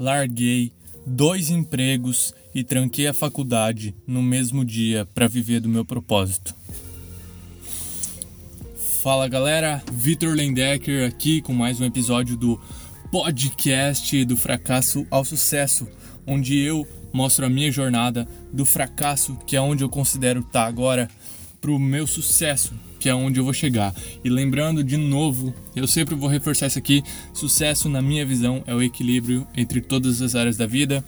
larguei dois empregos e tranquei a faculdade no mesmo dia para viver do meu propósito. Fala galera, Vitor Lendecker aqui com mais um episódio do podcast do fracasso ao sucesso, onde eu mostro a minha jornada do fracasso, que é onde eu considero estar tá agora, para o meu sucesso, que é onde eu vou chegar. E lembrando de novo, eu sempre vou reforçar isso aqui: sucesso, na minha visão, é o equilíbrio entre todas as áreas da vida.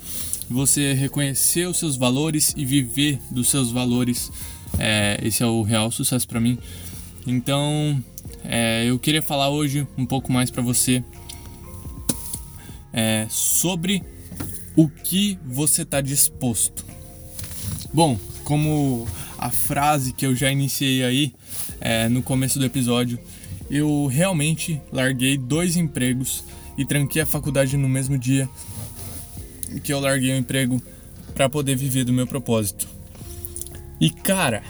Você reconhecer os seus valores e viver dos seus valores. É, esse é o real sucesso para mim. Então, é, eu queria falar hoje um pouco mais para você é, sobre o que você está disposto. Bom, como a frase que eu já iniciei aí é, no começo do episódio, eu realmente larguei dois empregos e tranquei a faculdade no mesmo dia que eu larguei o emprego para poder viver do meu propósito. E cara,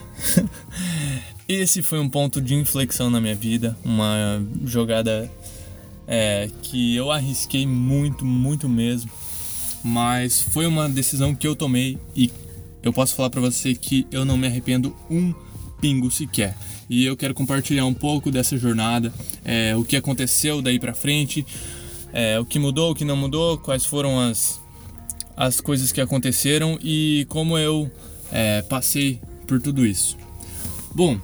esse foi um ponto de inflexão na minha vida, uma jogada é, que eu arrisquei muito, muito mesmo, mas foi uma decisão que eu tomei e eu posso falar para você que eu não me arrependo um pingo sequer. E eu quero compartilhar um pouco dessa jornada, é, o que aconteceu daí para frente, é, o que mudou, o que não mudou, quais foram as, as coisas que aconteceram e como eu é, passei por tudo isso. Bom,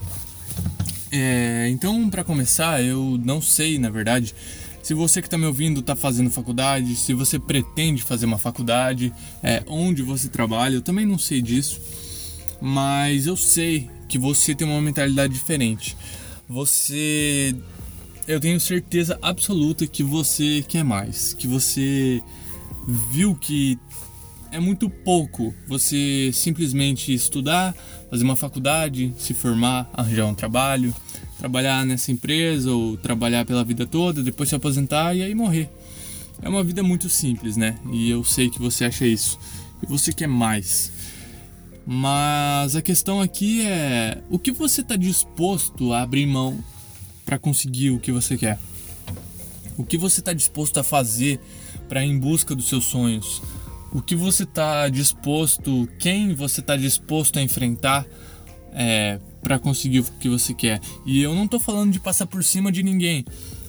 é, então para começar, eu não sei, na verdade, se você que está me ouvindo está fazendo faculdade, se você pretende fazer uma faculdade, é, onde você trabalha, eu também não sei disso, mas eu sei que você tem uma mentalidade diferente. Você. Eu tenho certeza absoluta que você quer mais, que você viu que é muito pouco você simplesmente estudar, fazer uma faculdade, se formar, arranjar um trabalho, trabalhar nessa empresa ou trabalhar pela vida toda, depois se aposentar e aí morrer. É uma vida muito simples, né? E eu sei que você acha isso. E você quer mais. Mas a questão aqui é o que você está disposto a abrir mão para conseguir o que você quer? O que você está disposto a fazer para em busca dos seus sonhos? O que você está disposto, quem você está disposto a enfrentar é, para conseguir o que você quer. E eu não estou falando de passar por cima de ninguém.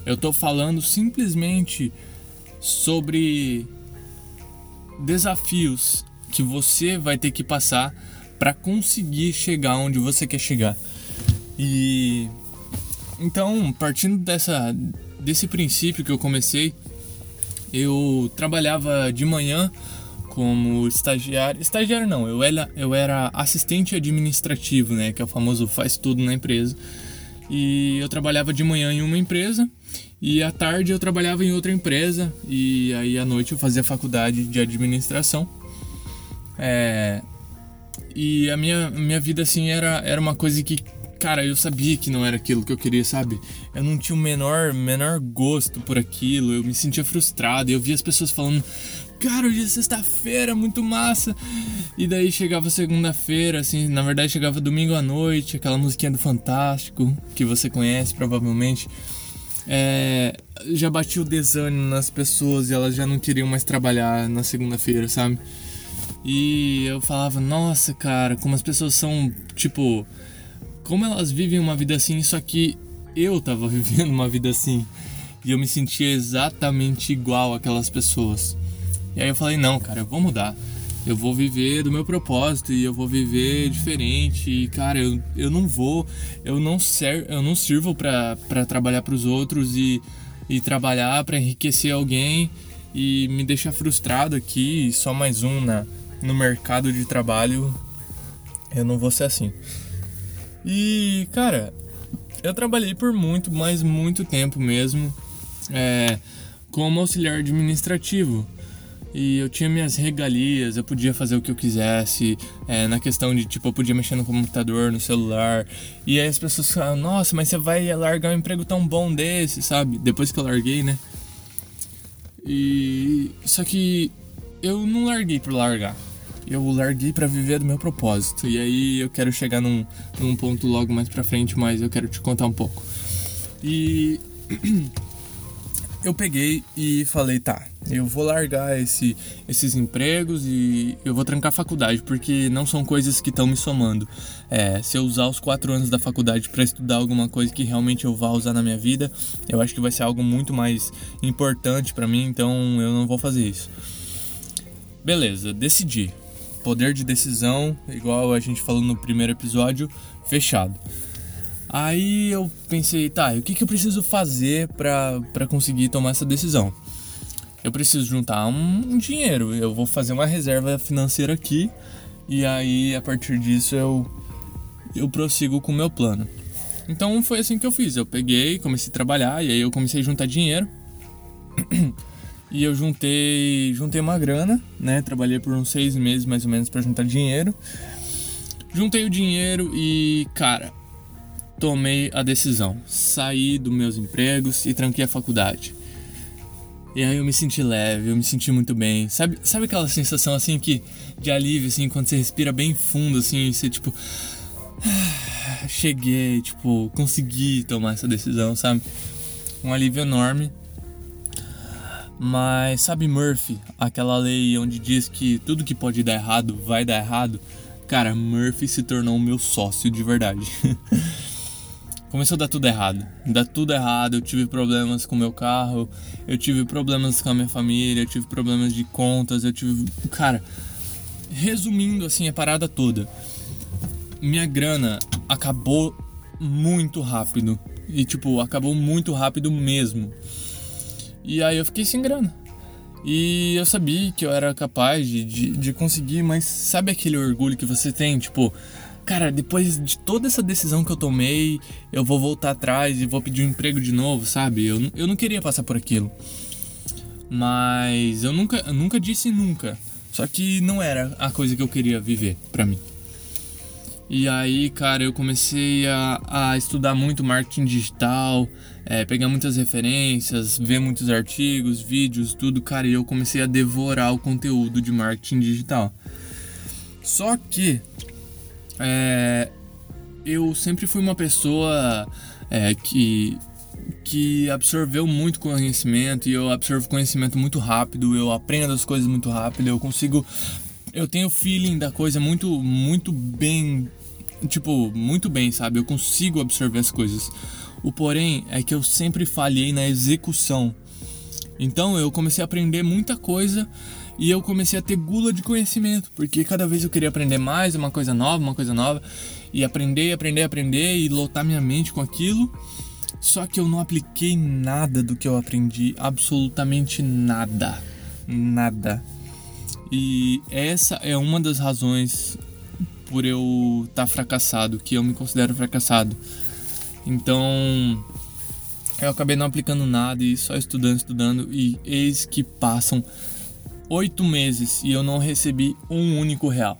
Eu estou falando simplesmente sobre desafios que você vai ter que passar para conseguir chegar onde você quer chegar. E então, partindo dessa desse princípio que eu comecei, eu trabalhava de manhã como estagiário. Estagiário não, eu era, eu era assistente administrativo, né? Que é o famoso faz tudo na empresa. E eu trabalhava de manhã em uma empresa e à tarde eu trabalhava em outra empresa. E aí à noite eu fazia faculdade de administração. É, e a minha, minha vida assim era, era uma coisa que cara, eu sabia que não era aquilo que eu queria, sabe? Eu não tinha o menor, menor gosto por aquilo, eu me sentia frustrado. Eu via as pessoas falando, cara, hoje é sexta-feira, muito massa. E daí chegava segunda-feira, assim, na verdade chegava domingo à noite, aquela musiquinha do Fantástico, que você conhece provavelmente. É, já batia o desânimo nas pessoas e elas já não queriam mais trabalhar na segunda-feira, sabe? E eu falava, nossa, cara, como as pessoas são, tipo, como elas vivem uma vida assim, só que eu tava vivendo uma vida assim. E eu me sentia exatamente igual aquelas pessoas. E aí eu falei, não, cara, eu vou mudar. Eu vou viver do meu propósito e eu vou viver diferente. E, cara, eu, eu não vou, eu não, ser, eu não sirvo para trabalhar para os outros e, e trabalhar para enriquecer alguém e me deixar frustrado aqui, só mais um na, no mercado de trabalho. Eu não vou ser assim. E, cara, eu trabalhei por muito, mas muito tempo mesmo é, como auxiliar administrativo e eu tinha minhas regalias, eu podia fazer o que eu quisesse, é, na questão de tipo, eu podia mexer no computador, no celular. E aí as pessoas falam, nossa, mas você vai largar um emprego tão bom desse, sabe? Depois que eu larguei, né? E. Só que eu não larguei por largar. Eu larguei para viver do meu propósito. E aí eu quero chegar num, num ponto logo mais pra frente, mas eu quero te contar um pouco. E. eu peguei e falei, tá eu vou largar esse, esses empregos e eu vou trancar a faculdade, porque não são coisas que estão me somando. É, se eu usar os quatro anos da faculdade para estudar alguma coisa que realmente eu vá usar na minha vida, eu acho que vai ser algo muito mais importante para mim, então eu não vou fazer isso. Beleza, decidi. Poder de decisão, igual a gente falou no primeiro episódio, fechado. Aí eu pensei, tá, o que, que eu preciso fazer para conseguir tomar essa decisão? eu preciso juntar um, dinheiro, eu vou fazer uma reserva financeira aqui e aí a partir disso eu eu prossigo com o meu plano. Então foi assim que eu fiz, eu peguei, comecei a trabalhar e aí eu comecei a juntar dinheiro. e eu juntei, juntei uma grana, né? Trabalhei por uns seis meses mais ou menos para juntar dinheiro. Juntei o dinheiro e, cara, tomei a decisão. Saí dos meus empregos e tranquei a faculdade. E aí eu me senti leve, eu me senti muito bem. Sabe, sabe aquela sensação assim que de alívio assim quando você respira bem fundo assim, você tipo cheguei, tipo, consegui tomar essa decisão, sabe? Um alívio enorme. Mas sabe Murphy, aquela lei onde diz que tudo que pode dar errado vai dar errado? Cara, Murphy se tornou meu sócio de verdade. começou a dar tudo errado. Dar tudo errado, eu tive problemas com meu carro, eu tive problemas com a minha família, eu tive problemas de contas, eu tive. Cara, resumindo assim a parada toda, minha grana acabou muito rápido. E tipo, acabou muito rápido mesmo. E aí eu fiquei sem grana. E eu sabia que eu era capaz de, de, de conseguir, mas sabe aquele orgulho que você tem? Tipo, cara, depois de toda essa decisão que eu tomei, eu vou voltar atrás e vou pedir um emprego de novo, sabe? Eu, eu não queria passar por aquilo. Mas eu nunca, eu nunca disse nunca. Só que não era a coisa que eu queria viver pra mim. E aí, cara, eu comecei a, a estudar muito marketing digital, é, pegar muitas referências, ver muitos artigos, vídeos, tudo, cara, e eu comecei a devorar o conteúdo de marketing digital. Só que é, eu sempre fui uma pessoa é, que que absorveu muito conhecimento e eu absorvo conhecimento muito rápido, eu aprendo as coisas muito rápido, eu consigo eu tenho feeling da coisa muito muito bem, tipo, muito bem, sabe? Eu consigo absorver as coisas. O porém é que eu sempre falhei na execução. Então eu comecei a aprender muita coisa e eu comecei a ter gula de conhecimento, porque cada vez eu queria aprender mais, uma coisa nova, uma coisa nova, e aprender, aprender, aprender e lotar minha mente com aquilo. Só que eu não apliquei nada do que eu aprendi, absolutamente nada. Nada. E essa é uma das razões por eu estar tá fracassado, que eu me considero fracassado. Então, eu acabei não aplicando nada e só estudando, estudando, e eis que passam oito meses e eu não recebi um único real.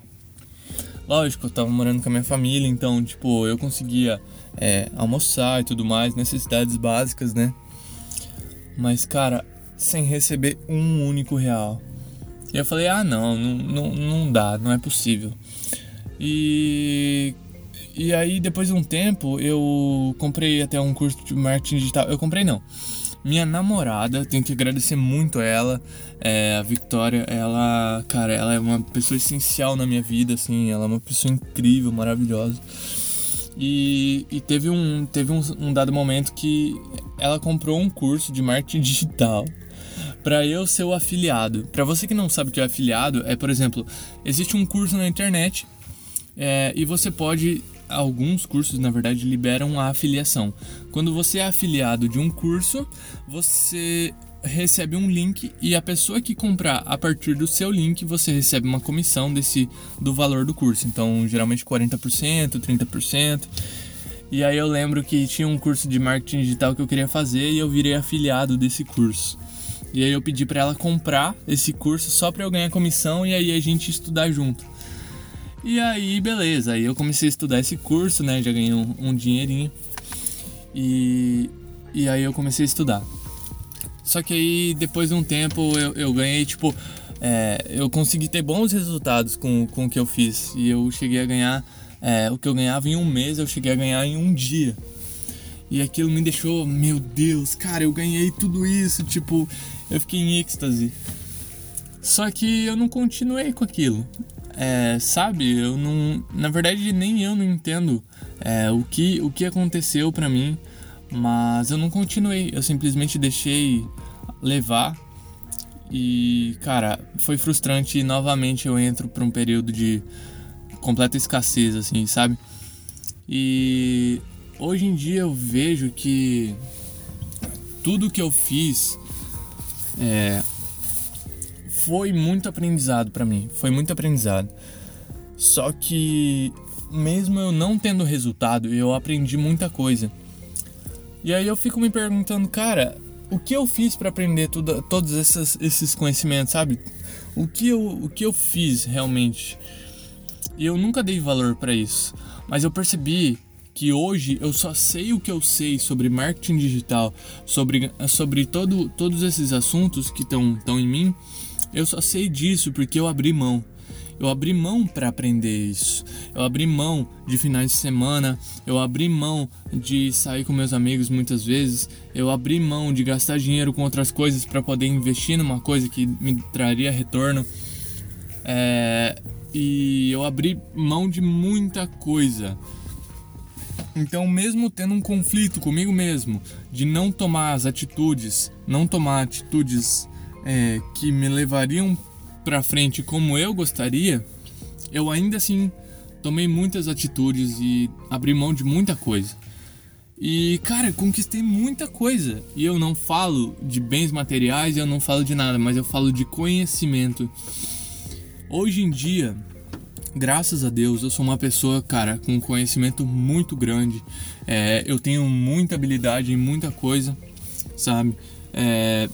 Lógico, eu tava morando com a minha família, então, tipo, eu conseguia é, almoçar e tudo mais, necessidades básicas, né? Mas, cara, sem receber um único real. E eu falei, ah, não, não, não, não dá, não é possível. E e aí, depois de um tempo, eu comprei até um curso de marketing digital. Eu comprei não. Minha namorada, tenho que agradecer muito a ela. É, a Victoria, ela, cara, ela é uma pessoa essencial na minha vida, assim. Ela é uma pessoa incrível, maravilhosa. E, e teve, um, teve um, um dado momento que ela comprou um curso de marketing digital para eu ser o afiliado. Para você que não sabe o que é afiliado, é, por exemplo, existe um curso na internet é, e você pode alguns cursos, na verdade, liberam a afiliação. Quando você é afiliado de um curso, você recebe um link e a pessoa que comprar a partir do seu link, você recebe uma comissão desse do valor do curso. Então, geralmente 40%, 30%. E aí eu lembro que tinha um curso de marketing digital que eu queria fazer e eu virei afiliado desse curso. E aí eu pedi para ela comprar esse curso só para eu ganhar comissão e aí a gente estudar junto. E aí, beleza, aí eu comecei a estudar esse curso, né? Já ganhei um, um dinheirinho. E, e aí eu comecei a estudar. Só que aí, depois de um tempo, eu, eu ganhei, tipo, é, eu consegui ter bons resultados com, com o que eu fiz. E eu cheguei a ganhar, é, o que eu ganhava em um mês, eu cheguei a ganhar em um dia. E aquilo me deixou, meu Deus, cara, eu ganhei tudo isso, tipo, eu fiquei em êxtase. Só que eu não continuei com aquilo. É, sabe, eu não. Na verdade, nem eu não entendo é, o, que, o que aconteceu para mim, mas eu não continuei. Eu simplesmente deixei levar. E, cara, foi frustrante e novamente eu entro pra um período de completa escassez, assim, sabe? E hoje em dia eu vejo que tudo que eu fiz é, foi muito aprendizado para mim, foi muito aprendizado. Só que mesmo eu não tendo resultado, eu aprendi muita coisa. E aí eu fico me perguntando, cara, o que eu fiz para aprender tudo, todos esses, esses conhecimentos, sabe? O que, eu, o que eu fiz realmente? E eu nunca dei valor para isso. Mas eu percebi que hoje eu só sei o que eu sei sobre marketing digital, sobre, sobre todo, todos esses assuntos que estão em mim, eu só sei disso porque eu abri mão. Eu abri mão para aprender isso. Eu abri mão de finais de semana, eu abri mão de sair com meus amigos muitas vezes, eu abri mão de gastar dinheiro com outras coisas para poder investir numa coisa que me traria retorno. É, e eu abri mão de muita coisa então, mesmo tendo um conflito comigo mesmo de não tomar as atitudes, não tomar atitudes é, que me levariam para frente como eu gostaria, eu ainda assim tomei muitas atitudes e abri mão de muita coisa. E, cara, conquistei muita coisa. E eu não falo de bens materiais, eu não falo de nada, mas eu falo de conhecimento. Hoje em dia, graças a Deus, eu sou uma pessoa, cara, com conhecimento muito grande. É, eu tenho muita habilidade em muita coisa, sabe? É,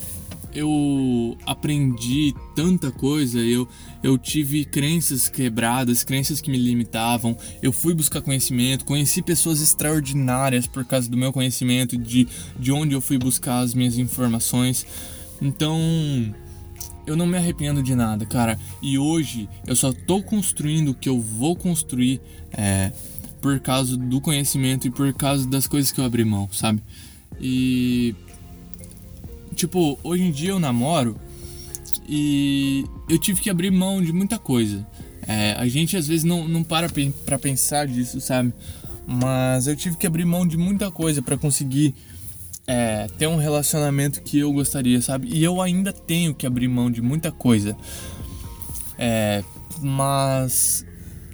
eu aprendi tanta coisa, eu, eu tive crenças quebradas, crenças que me limitavam. Eu fui buscar conhecimento, conheci pessoas extraordinárias por causa do meu conhecimento, de, de onde eu fui buscar as minhas informações. Então, eu não me arrependo de nada, cara. E hoje eu só tô construindo o que eu vou construir é, por causa do conhecimento e por causa das coisas que eu abri mão, sabe? E. Tipo, hoje em dia eu namoro e eu tive que abrir mão de muita coisa. É, a gente às vezes não, não para pra pensar disso, sabe? Mas eu tive que abrir mão de muita coisa para conseguir é, ter um relacionamento que eu gostaria, sabe? E eu ainda tenho que abrir mão de muita coisa. É, mas,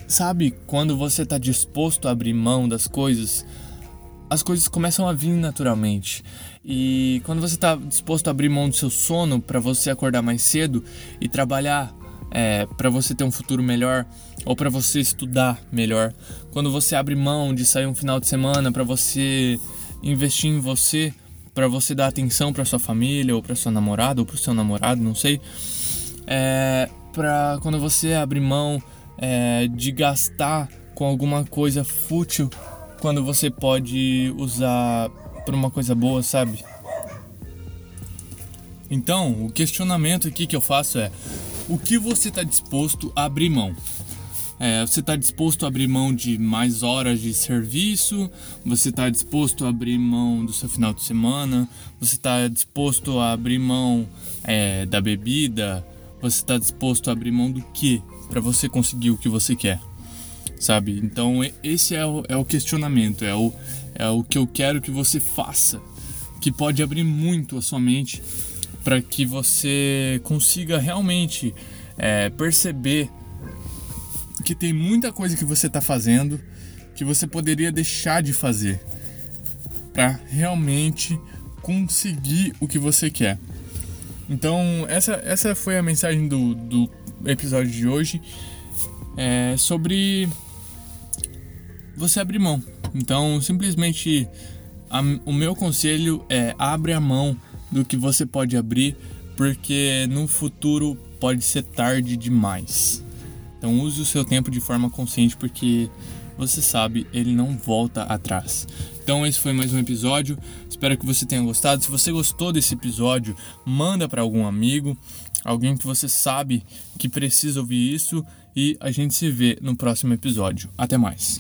sabe, quando você tá disposto a abrir mão das coisas, as coisas começam a vir naturalmente. E quando você tá disposto a abrir mão do seu sono para você acordar mais cedo e trabalhar é, para você ter um futuro melhor ou para você estudar melhor, quando você abre mão de sair um final de semana para você investir em você, para você dar atenção para sua família ou para sua namorada ou para o seu namorado, não sei. É, para quando você abre mão é, de gastar com alguma coisa fútil quando você pode usar para uma coisa boa, sabe? Então, o questionamento aqui que eu faço é: o que você está disposto a abrir mão? É, você está disposto a abrir mão de mais horas de serviço? Você está disposto a abrir mão do seu final de semana? Você está disposto a abrir mão é, da bebida? Você está disposto a abrir mão do que para você conseguir o que você quer? Sabe? Então esse é o, é o questionamento, é o, é o que eu quero que você faça, que pode abrir muito a sua mente para que você consiga realmente é, perceber que tem muita coisa que você está fazendo que você poderia deixar de fazer para realmente conseguir o que você quer. Então, essa, essa foi a mensagem do, do episódio de hoje é sobre você abrir mão. Então, simplesmente a, o meu conselho é abre a mão do que você pode abrir, porque no futuro pode ser tarde demais. Então use o seu tempo de forma consciente porque você sabe, ele não volta atrás. Então esse foi mais um episódio. Espero que você tenha gostado. Se você gostou desse episódio, manda para algum amigo, alguém que você sabe que precisa ouvir isso e a gente se vê no próximo episódio. Até mais.